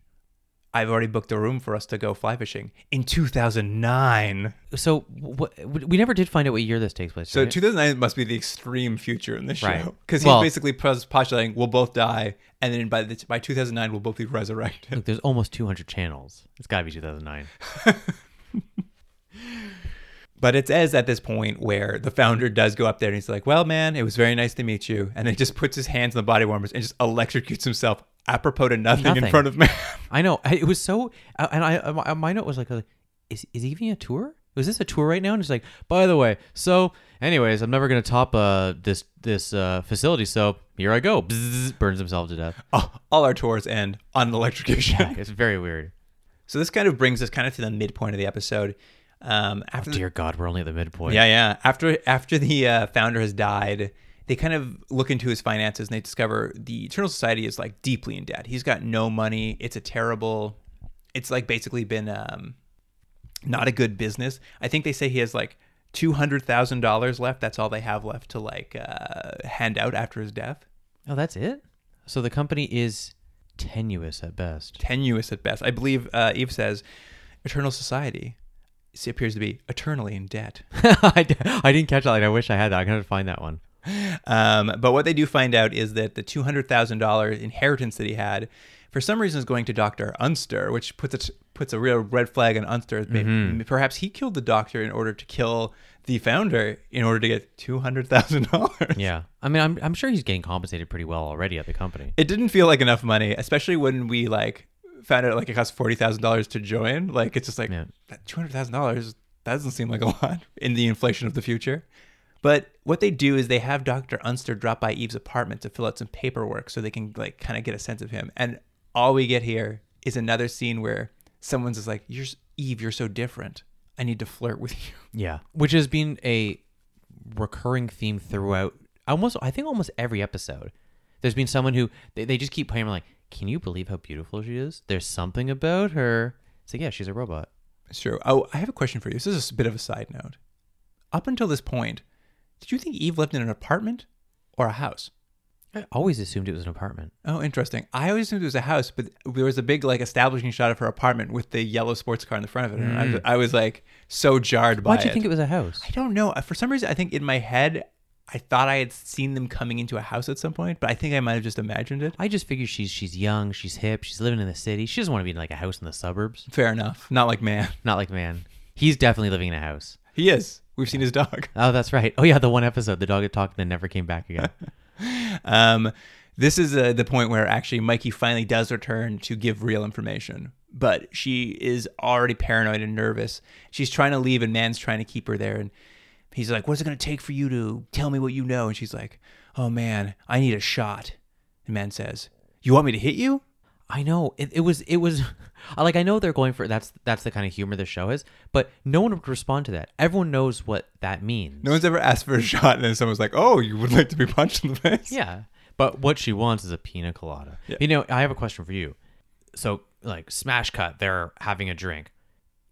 I've already booked a room for us to go fly fishing in 2009. So what, we never did find out what year this takes place. So right? 2009 must be the extreme future in this Right. show because he's Well- basically pos- postulating we'll both die, and then by the, by 2009 we'll both be resurrected. Look, there's almost 200 channels. It's got to be 2009. But it's as at this point where the founder does go up there and he's like, "Well, man, it was very nice to meet you," and then he just puts his hands on the body warmers and just electrocutes himself apropos to nothing, in front of me. I know. It was so, uh, and I uh, my note was like, is is he even a tour? Was this a tour right now? And it's like, by the way, so anyways, I'm never gonna top uh this this uh facility, so here I go. Bzzz, burns himself to death. all, all our tours end on electrocution. It's very weird. so this kind of brings us kind of to the midpoint of the episode. Um, after the- Dear God, we're only at the midpoint. Yeah, yeah. After after the uh, founder has died, they kind of look into his finances and they discover the Eternal Society is like deeply in debt. He's got no money. It's a terrible. It's like basically been um, not a good business. I think they say he has like two hundred thousand dollars left. That's all they have left to like uh, hand out after his death. Oh, that's it. So the company is tenuous at best. Tenuous at best. I believe uh, Eve says Eternal Society appears to be eternally in debt. I, d- I didn't catch that. Like, I wish I had that. I gotta find that one. Um, but what they do find out is that the two hundred thousand dollar inheritance that he had, for some reason, is going to Doctor Unster, which puts a puts a real red flag on Unster. Maybe- Perhaps he killed the Doctor in order to kill the founder in order to get two hundred thousand dollars. Yeah. I mean, I'm I'm sure he's getting compensated pretty well already at the company. It didn't feel like enough money, especially when we like found out like it costs forty thousand dollars to join. Like it's just like Yeah. that two hundred thousand dollars doesn't seem like a lot in the inflation of the future. But what they do is they have Dr. Unster drop by Eve's apartment to fill out some paperwork so they can like kind of get a sense of him. And all we get here is another scene where someone's just like, "You're Eve, you're so different. I need to flirt with you." Yeah, which has been a recurring theme throughout almost I think almost every episode. There's been someone who they, they just keep playing. I'm like, can you believe how beautiful she is? There's something about her. It's like, yeah, she's a robot. It's true. Oh, I have a question for you. This is a bit of a side note. Up until this point, did you think Eve lived in an apartment or a house? I always assumed it was an apartment. Oh, interesting. I always assumed it was a house, but there was a big like establishing shot of her apartment with the yellow sports car in the front of it, and I, mm. was, I was like so jarred by Why'd you it. think it was a house? I don't know. For some reason, I think in my head, I thought I had seen them coming into a house at some point, but I think I might have just imagined it. I just figure she's she's young, she's hip, she's living in the city. She doesn't want to be in like a house in the suburbs. Fair enough. Not like Mann. Not like Mann. He's definitely living in a house. He is. We've seen his dog. Oh, that's right. Oh yeah, the one episode the dog had talked and then never came back again. Um, this is uh, the point where actually Mikey finally does return to give real information, but she is already paranoid and nervous. She's trying to leave, and Mann's trying to keep her there. And he's like, "What's it going to take for you to tell me what you know?" And she's like, "Oh man, I need a shot." And Mann says, "You want me to hit you?" I know it, it was it was like I know they're going for that's that's the kind of humor the show is, but no one would respond to that. Everyone knows what that means. No one's ever asked for a shot, and then someone's like, "Oh, you would like to be punched in the face?" Yeah, but what she wants is a pina colada. Yeah. You know, I have a question for you. So, like, smash cut, they're having a drink.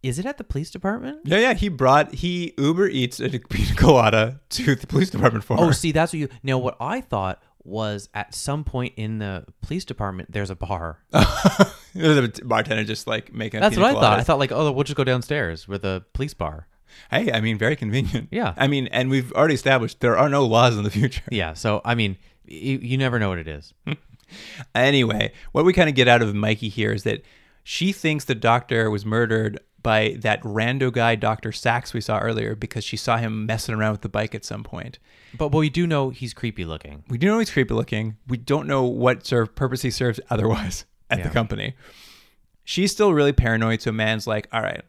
Is it at the police department? Yeah, yeah. He brought he Uber eats a pina colada to the police department for Oh, her. see, that's what you. Now, what I thought was at some point in the police department, there's a bar. There's a bartender just like making. a That's what I thought. I thought like, oh, we'll just go downstairs with a police bar. Hey, I mean, very convenient. Yeah. I mean, and we've already established there are no laws in the future. Yeah. So, I mean, you, you never know what it is. Anyway, what we kind of get out of Mikey here is that she thinks the doctor was murdered by that rando guy, Dr. Sachs, we saw earlier, because she saw him messing around with the bike at some point. But, but we do know he's creepy looking. We do know he's creepy looking. We don't know what sort of purpose he serves otherwise at the company. She's still really paranoid, so Mann's like, all right,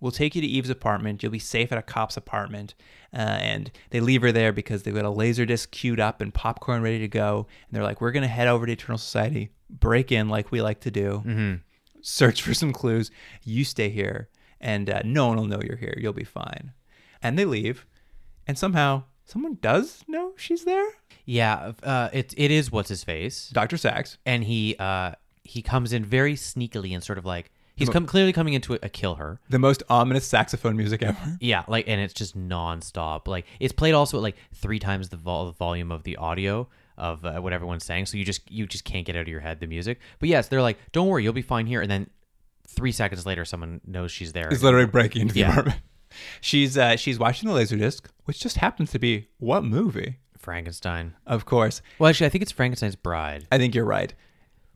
we'll take you to Eve's apartment. You'll be safe at a cop's apartment. Uh, and they leave her there because they've got a laser disc queued up and popcorn ready to go. And they're like, we're going to head over to Eternal Society, break in like we like to do, Mm-hmm. search for some clues. You stay here, and uh, no one will know you're here. You'll be fine. And they leave. And somehow, someone does know she's there? Yeah. Uh, it, it is what's his face. Dr. Sachs. and he uh he comes in very sneakily and sort of like he's come clearly coming into a, a kill her. The most ominous saxophone music ever. Yeah, like and it's just nonstop. Like it's played also at like three times the, vol- the volume of the audio of uh, what everyone's saying, so you just you just can't get out of your head the music. But yes, they're like, "Don't worry, you'll be fine here." And then three seconds later, someone knows she's there. is literally breaking into the Yeah. apartment. She's uh, she's watching the Laserdisc, which just happens to be what movie? Frankenstein. Of course, Well, actually, I think it's Frankenstein's Bride I think you're right.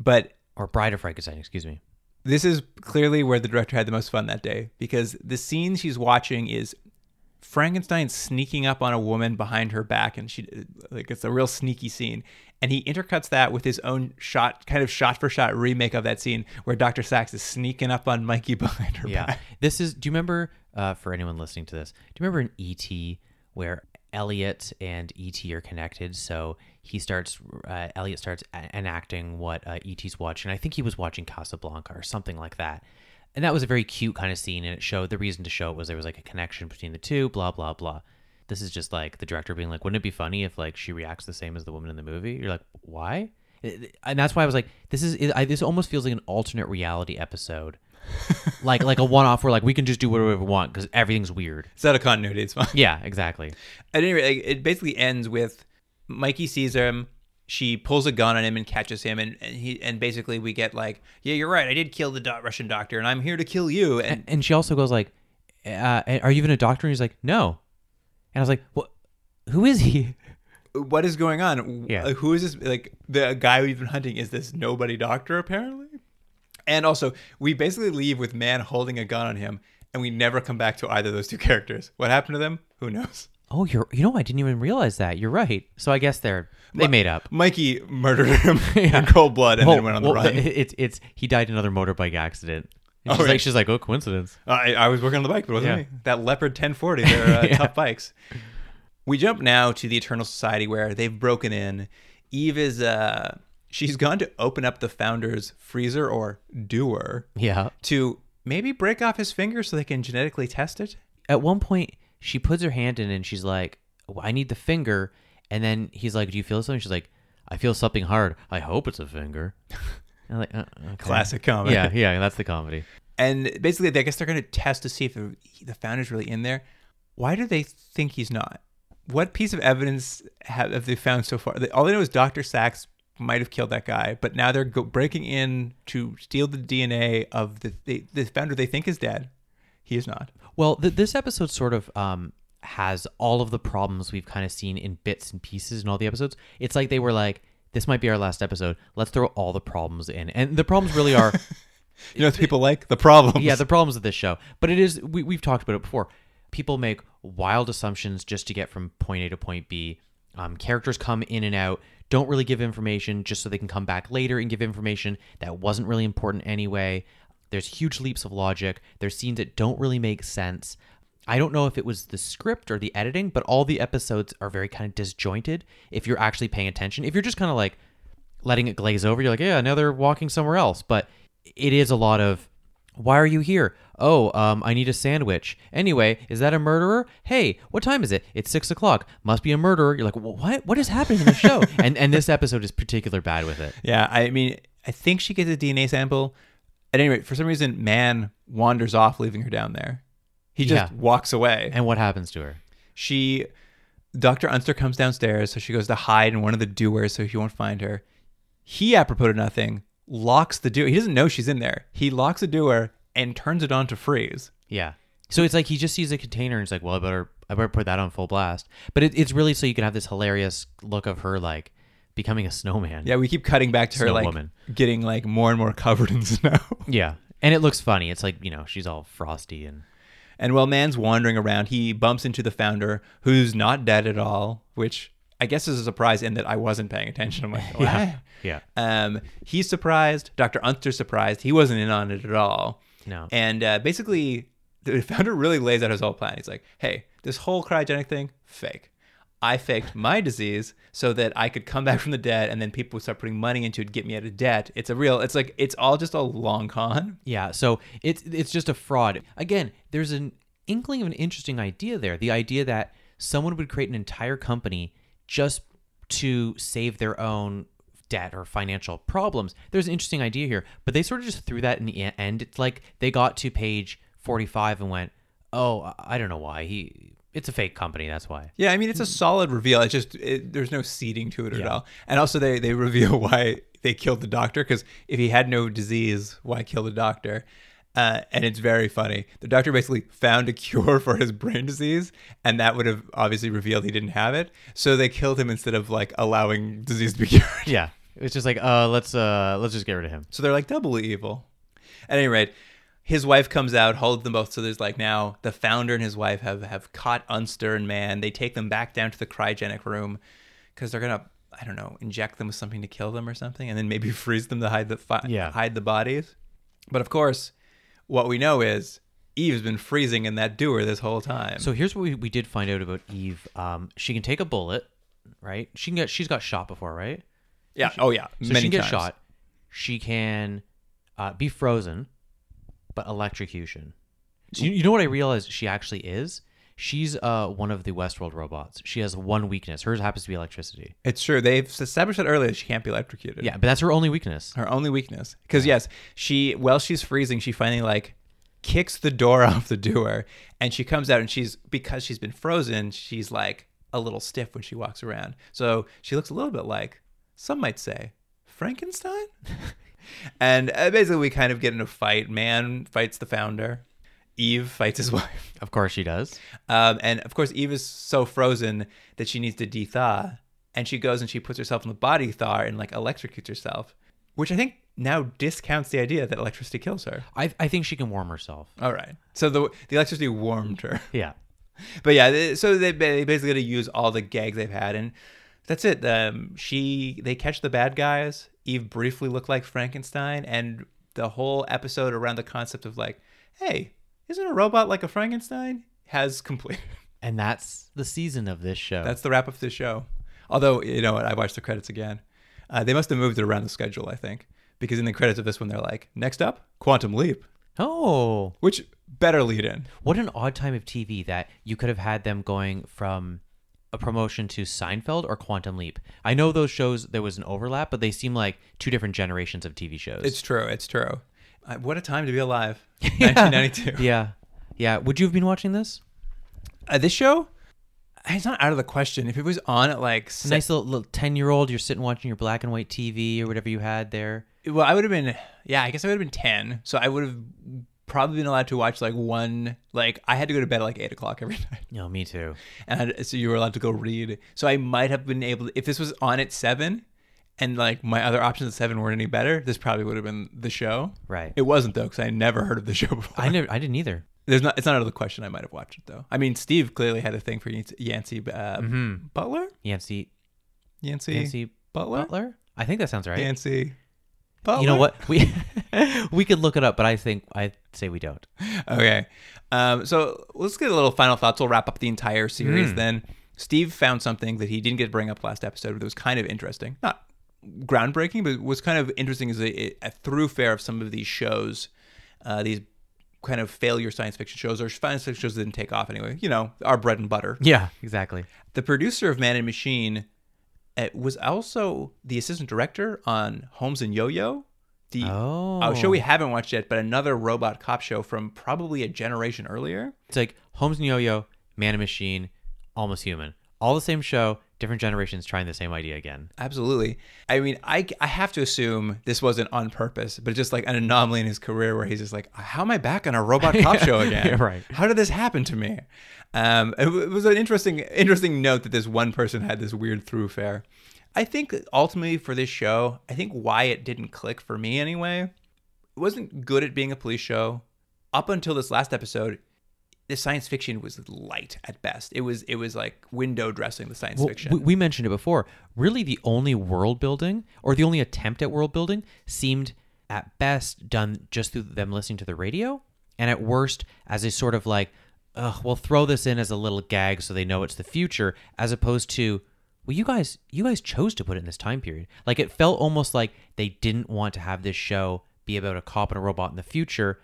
But or Bride of Frankenstein. Excuse me. this is clearly where the director had the most fun that day because the scene she's watching is Frankenstein sneaking up on a woman behind her back, and she like it's a real sneaky scene. And he intercuts that with his own shot, kind of shot for shot remake of that scene where Dr. Sachs is sneaking up on Mikey behind her Yeah. back. This is. Do you remember? Uh, for anyone listening to this, do you remember in ET where Elliot and ET are connected? So he starts. Uh, Elliot starts enacting what uh, ET's watching. I think he was watching Casablanca or something like that. And that was a very cute kind of scene, and it showed the reason to show it was there was like a connection between the two. Blah blah blah. This is just like the director being like, "Wouldn't it be funny if like she reacts the same as the woman in the movie?" You're like, "Why?" And that's why I was like, "This is it, I, this almost feels like an alternate reality episode." like like a one off where like we can just do whatever we want because everything's weird. It's out of continuity. It's fine. Yeah, exactly. At any rate, like, it basically ends with Mikey sees him. She pulls a gun on him and catches him, and, and he and basically we get like, yeah, you're right. I did kill the do- Russian doctor, and I'm here to kill you. And And she also goes like, uh, "Are you even a doctor?" And he's like, "No." And I was like, "What? Who is he?" what is going on? Yeah. Who is this? Like the guy we've been hunting is this nobody doctor apparently? And also, we basically leave with Mann holding a gun on him, and we never come back to either of those two characters. What happened to them? Who knows? Oh, you're you know I didn't even realize that. You're right. So I guess they're they made up. Mikey murdered him in cold blood and Well- then went on the well, run. It's it's he died in another motorbike accident. And Oh, she's right. like she's like oh coincidence. I, I was working on the bike, but it wasn't Yeah. me. That Leopard 1040, they're uh, Yeah. tough bikes. We jump now to the Eternal Society where they've broken in. Eve is, uh, she's gone to open up the founder's freezer or Dewar Yeah. to maybe break off his finger so they can genetically test it. At one point, she puts her hand in and she's like, "Oh, "I need the finger," and then he's like, "Do you feel something?" She's like, I feel something hard. I hope it's a finger. I'm like, uh, okay. Classic comedy. Yeah, yeah, that's the comedy. And basically, I guess they're going to test to see if the, the founder's really in there. Why do they think he's not? What piece of evidence have, have they found so far? All they know is Dr. Sachs might have killed that guy, but now they're go- breaking in to steal the DNA of the, the, the founder they think is dead. He is not. Well, th- this episode sort of um, has all of the problems we've kind of seen in bits and pieces in all the episodes. It's like they were like, this might be our last episode. Let's throw all the problems in. And the problems really are, You know what people like? The problems. yeah, the problems of this show. But it is, we, we've talked about it before. People make wild assumptions just to get from point A to point B. Um, characters come in and out, don't really give information just so they can come back later and give information that wasn't really important anyway. There's huge leaps of logic. There's scenes that don't really make sense. I don't know if it was the script or the editing, but all the episodes are very kind of disjointed if you're actually paying attention. If you're just kind of like letting it glaze over, you're like, yeah, now they're walking somewhere else. But it is a lot of, why are you here? Oh, um, I need a sandwich. Anyway, is that a murderer? Hey, what time is it? It's six o'clock. Must be a murderer. You're like, "Wh- what? What is happening in the show? and and this episode is particular bad with it. Yeah, I mean, I think she gets a DNA sample. At any rate, for some reason, Mann wanders off, leaving her down there. He just Yeah. walks away. And what happens to her? she, Dr. Unster comes downstairs, so she goes to hide in one of the Dewars so he won't find her. He, apropos to nothing, locks the Dewar. He doesn't know she's in there. He locks the Dewar and turns it on to freeze. Yeah. So it's like he just sees a container and he's like, well, I better, I better put that on full blast. But it, it's really so you can have this hilarious look of her like becoming a snowman. Yeah, we keep cutting back to her Snow like woman. getting like more and more covered in snow. Yeah. And it looks funny. It's like, you know, she's all frosty and And while Mann's wandering around, he bumps into the founder, who's not dead at all, which I guess is a surprise in that I wasn't paying attention. I'm like, Yeah. Yeah. Um, he's surprised. Dr. Unster's surprised. He wasn't in on it at all. No. And uh, basically, the founder really lays out his whole plan. He's like, hey, this whole cryogenic thing, fake. I faked my disease so that I could come back from the dead and then people would start putting money into it to get me out of debt. It's a real, it's like, it's all just a long con. Yeah, so it's it's just a fraud. Again, there's an inkling of an interesting idea there. The idea that someone would create an entire company just to save their own debt or financial problems. There's an interesting idea here, but they sort of just threw that in the end. It's like they got to page 45 and went, "Oh, I don't know why. He it's a fake company, that's why." Yeah, I mean it's a solid reveal. It's just it, there's no seeding to it at all. And also they they reveal why they killed the doctor because if he had no disease, why kill the doctor? Uh, and it's very funny. The doctor basically found a cure for his brain disease, and that would have obviously revealed he didn't have it. So they killed him instead of like allowing disease to be cured. Yeah. It's just like, "Uh, let's uh let's just get rid of him." So they're like doubly evil. At any rate, his wife comes out, holds them both. So there's like now the founder and his wife have have caught Unster and Mann. They take them back down to the cryogenic room because they're gonna I don't know inject them with something to kill them or something, and then maybe freeze them to hide the fi- Yeah. hide the bodies. But of course, what we know is Eve's been freezing in that Dewar this whole time. So here's what we, we did find out about Eve. Um, she can take a bullet, right? She can get she's got shot before, right? yeah, oh yeah, So many she can get shot. She can uh, be frozen, but electrocution. So you, you know what I realized she actually is? She's uh, one of the Westworld robots. She has one weakness. Hers happens to be electricity. It's true. They've established that earlier. that She can't be electrocuted. Yeah, but that's her only weakness. her only weakness because yes she while she's freezing she finally like kicks the door off the Dewar and she comes out and she's because she's been frozen she's like a little stiff when she walks around so she looks a little bit like some might say frankenstein and uh, basically we kind of get in a fight Mann fights the founder eve fights his wife Of course she does. um, and of course, Eve is so frozen that she needs to de-thaw. And she goes and she puts herself in the body thaw and like electrocutes herself, which I think now discounts the idea that electricity kills her. I, I think she can warm herself. All right. So the the electricity warmed her. Yeah. But yeah, so they ba- basically to use all the gags they've had, and that's it. Um, she they catch the bad guys. Eve briefly looked like Frankenstein, and the whole episode around the concept of like, hey, isn't a robot like a Frankenstein? Has completed. And that's the season of this show. That's the wrap up of this show. Although, you know what? I watched the credits again. Uh, they must have moved it around the schedule, I think. Because in the credits of this one, they're like, next up, Quantum Leap, oh, which better lead in. what an odd time of TV that you could have had them going from a promotion to Seinfeld or Quantum Leap. I know those shows there was an overlap, but they seem like two different generations of TV shows. It's true. It's true. Uh, what a time to be alive. 1992. yeah, yeah. Would you have been watching this? Uh, this show, it's not out of the question. If it was on at like, se- Nice little little ten year old. You're sitting watching your black and white TV or whatever you had there. well, I would have been, yeah, I guess I would have been 10. So I would have probably been allowed to watch like one, like I had to go to bed at like eight o'clock every night. No, me too. and so you were allowed to go read. So I might have been able, if this was on at seven, and like my other options at seven weren't any better, this probably would have been the show. Right. It wasn't though, because I never heard of the show before. I never. I didn't either. There's not. It's not out of the question. I might have watched it though. I mean, Steve clearly had a thing for Yancey, uh, Butler. Yancey Yancey, Yancey Butler. Butler. I think that sounds right. Yancey. Butler. You know what? We we could look it up, but I think I say we don't. Okay. Um, so let's get a little final thoughts. We'll wrap up the entire series. Hmm. Then Steve found something that he didn't get to bring up last episode, but it was kind of interesting. Not groundbreaking, but was kind of interesting is a, a thoroughfare of some of these shows, uh, these kind of failure science fiction shows or science fiction shows that didn't take off anyway. You know, our bread and butter. Yeah, exactly. The producer of Mann and Machine uh, was also the assistant director on Holmes and Yo-Yo, the Oh. a show we haven't watched yet, but another robot cop show from probably a generation earlier. It's like Holmes and Yo-Yo, Mann and Machine, Almost Human, all the same show, different generations trying the same idea again. Absolutely. I mean, I, I have to assume this wasn't on purpose, but just like an anomaly in his career where he's just like, how am I back on a robot cop show again? Yeah, right. How did this happen to me? Um, it, it was an interesting interesting note that this one person had this weird thoroughfare. I think ultimately for this show, I think why it didn't click for me anyway, it wasn't good at being a police show. Up until this last episode, the science fiction was light at best. It was it was like window dressing the science Well, fiction. we, we mentioned it before. Really, the only world building or the only attempt at world building seemed at best done just through them listening to the radio, and at worst as a sort of like, Ugh, we'll throw this in as a little gag so they know it's the future, as opposed to, well, you guys, you guys chose to put it in this time period. Like it felt almost like they didn't want to have this show be about a cop and a robot in the future,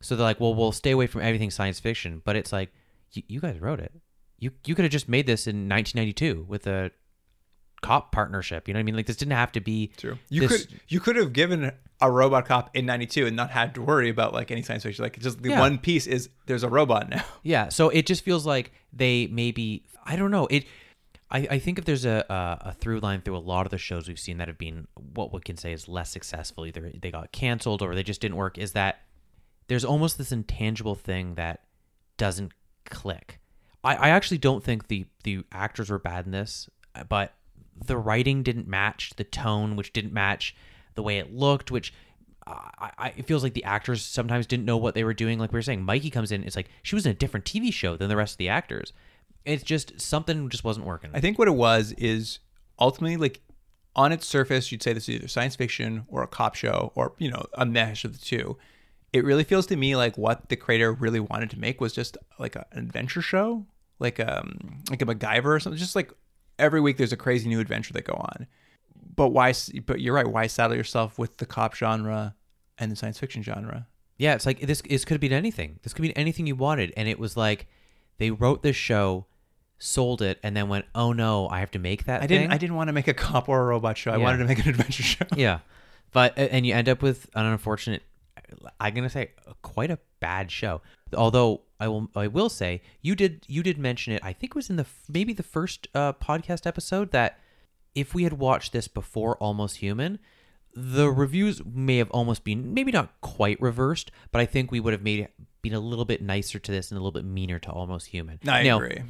so they're like, well, we'll stay away from everything science fiction. But it's like, you, you guys wrote it. You you could have just made this in 1992 with a cop partnership. You know what I mean? Like this didn't have to be True. You this- could you could have given a robot cop in '92 and not had to worry about like any science fiction. Like just the Yeah. one piece is there's a robot now. Yeah, so it just feels like they maybe I don't know it. I, I think if there's a, a a through line through a lot of the shows we've seen that have been what we can say is less successful, either they got canceled or they just didn't work, is that there's almost this intangible thing that doesn't click. I, I actually don't think the the actors were bad in this, but the writing didn't match the tone, which didn't match the way it looked, which I, I, it feels like the actors sometimes didn't know what they were doing. Like we were saying, Mikey comes in, it's like she was in a different TV show than the rest of the actors. It's just something just wasn't working. I think what it was is ultimately like on its surface, you'd say this is either science fiction or a cop show or you know a mesh of the two. It really feels to me like what the creator really wanted to make was just like a, an adventure show, like um like a MacGyver or something. Just like every week there's a crazy new adventure that go on. But why? But you're right. Why saddle yourself with the cop genre and the science fiction genre? yeah, it's like this. This could have been anything. This could be anything you wanted, and it was like they wrote this show, sold it, and then went, "Oh no, I have to make that." I didn't. thing? I didn't want to make a cop or a robot show. I Yeah. wanted to make an adventure show. yeah but and you end up with an unfortunate i'm gonna say quite a bad show although i will i will say you did you did mention it i think it was in the maybe the first uh, podcast episode that if we had watched this before almost human the reviews may have almost been maybe not quite reversed but i think we would have made it been a little bit nicer to this and a little bit meaner to almost human I Now, agree.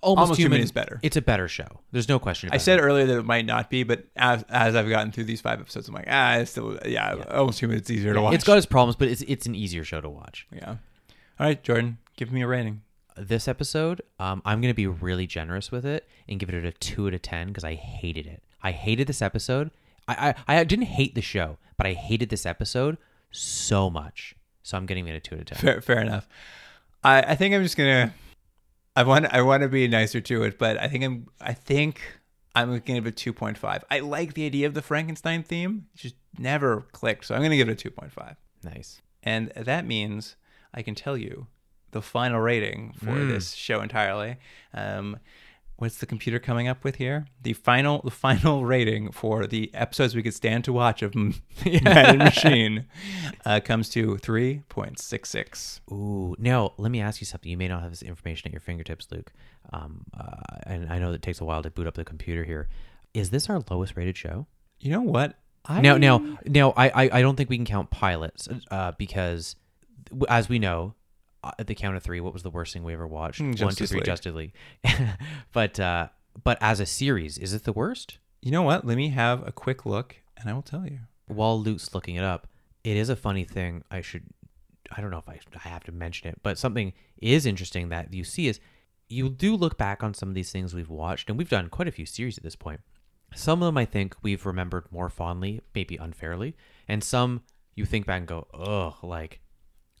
Almost, Almost human, Human is better. it's a better show there's no question about I said it. earlier that it might not be, but as, as I've gotten through these five episodes, I'm like, ah, it's still, yeah, almost human. It's easier to watch. it's got its problems but it's it's an easier show to watch yeah. All right, Jordan, give me a rating. this episode, um, I'm going to be really generous with it and give it a two out of 10 because I hated it. I hated this episode. I, I, I didn't hate the show, but I hated this episode so much. So I'm getting it a two out of 10. Fair, fair enough. I, I think I'm just gonna. I want I want to be nicer to it, but I think I'm I think I'm gonna give it 2.5. I like the idea of the Frankenstein theme. It just never clicked, so I'm gonna give it a 2.5. Nice. And that means I can tell you the final rating for Mm. this show entirely. Um, what's the computer coming up with here? The final the final rating for the episodes we could stand to watch of Mann and Machine uh, comes to 3.66. Ooh, now let me ask you something. You may not have this information at your fingertips, Luke, um, uh, and I know that it takes a while to boot up the computer here. Is this our lowest rated show? You know what? I Now, now, now, I, I, I don't think we can count pilots uh, because, as we know, at the count of three, what was the worst thing we ever watched? Mm, One, two, Justice three, League. Justice League. but, uh, but as a series, is it the worst? You know what? Let me have a quick look and I will tell you. While Luke's looking it up, it is a funny thing. I should, I don't know if I, I have to mention it, but something is interesting that you see is you do look back on some of these things we've watched, and we've done quite a few series at this point. Some of them I think we've remembered more fondly, maybe unfairly, and some you think back and go, ugh, like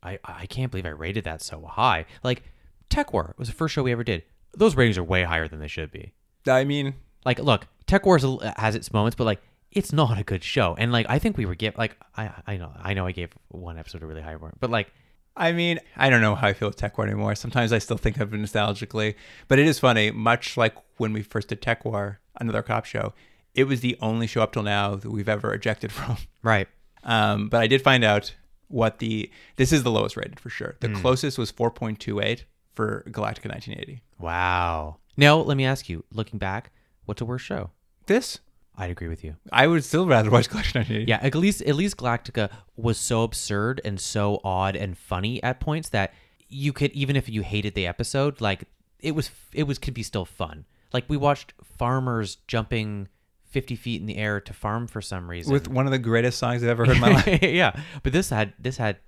I I can't believe I rated that so high. Like TekWar was the first show we ever did. Those ratings are way higher than they should be. I mean, Like, look, TekWars has its moments, but like it's not a good show. And like I think we were give like I I know I know I gave one episode a really high mark, but like I mean, I don't know how I feel with TekWar anymore. Sometimes I still think of it nostalgically, but it is funny. Much like when we first did TekWar, another cop show, it was the only show up till now that we've ever ejected from. right. Um, but I did find out what the this is the lowest rated for sure. The hmm. closest was 4.28 for Galactica 1980. Wow. Now let me ask you, looking back, what's a worse show? This I'd agree with you. I would still rather watch Galactica 1980. Yeah, at least at least Galactica was so absurd and so odd and funny at points that you could even if you hated the episode, like it was it was could be still fun. Like we watched farmers jumping fifty feet in the air to farm for some reason. with one of the greatest songs I've ever heard in my life. yeah, but this had this had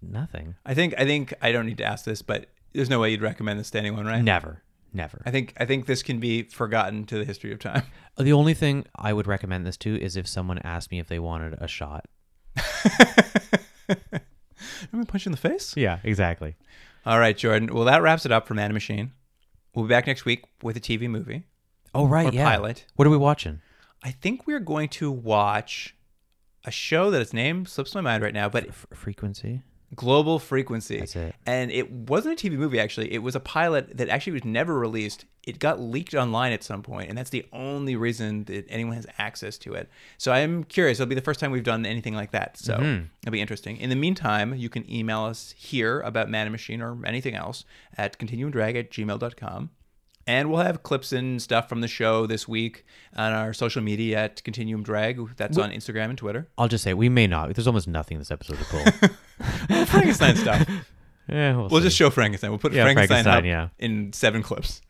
nothing. I think I think I don't need to ask this, but there's no way you'd recommend this to anyone, right? Never, never. I think I think this can be forgotten to the history of time. Uh, the only thing I would recommend this to is if someone asked me if they wanted a shot. Am I punch you in the face? Yeah, exactly. All right, Jordan. Well, that wraps it up for Mann and Machine. We'll be back next week with a TV movie. Oh right, Or yeah. pilot. What are we watching? I think we're going to watch a show that its name slips my mind right now, but F- frequency. Global Frequency. That's it. And it wasn't a TV movie, actually. It was a pilot that actually was never released. It got leaked online at some point, and that's the only reason that anyone has access to it. So I'm curious. It'll be the first time we've done anything like that. So Mm-hmm. it'll be interesting. In the meantime, you can email us here about Mann and Machine or anything else at continuumdrag at gmail.com. And we'll have clips and stuff from the show this week on our social media at Continuum Drag. That's on Instagram and Twitter. I'll just say we may not. There's almost nothing in this episode to pull. Frankenstein stuff. yeah, we'll, We'll just show Frankenstein. We'll put Yeah, Frankenstein, Frankenstein, yeah. in seven clips.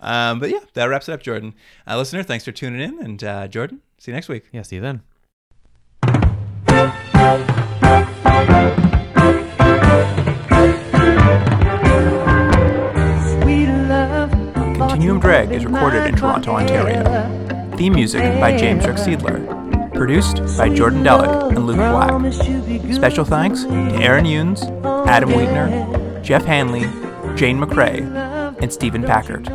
Um, but yeah, that wraps it up, Jordan. Uh, listener, thanks for tuning in. And uh, Jordan, see you next week. Yeah, see you then. Continuum Drag is recorded in Toronto, Ontario. Theme music by James Rick Seidler. Produced by Jordan Delic and Luke Black. Special thanks to Aaron Yunes, Adam Wheatner, Jeff Hanley, Jane McRae, and Stephen Packard.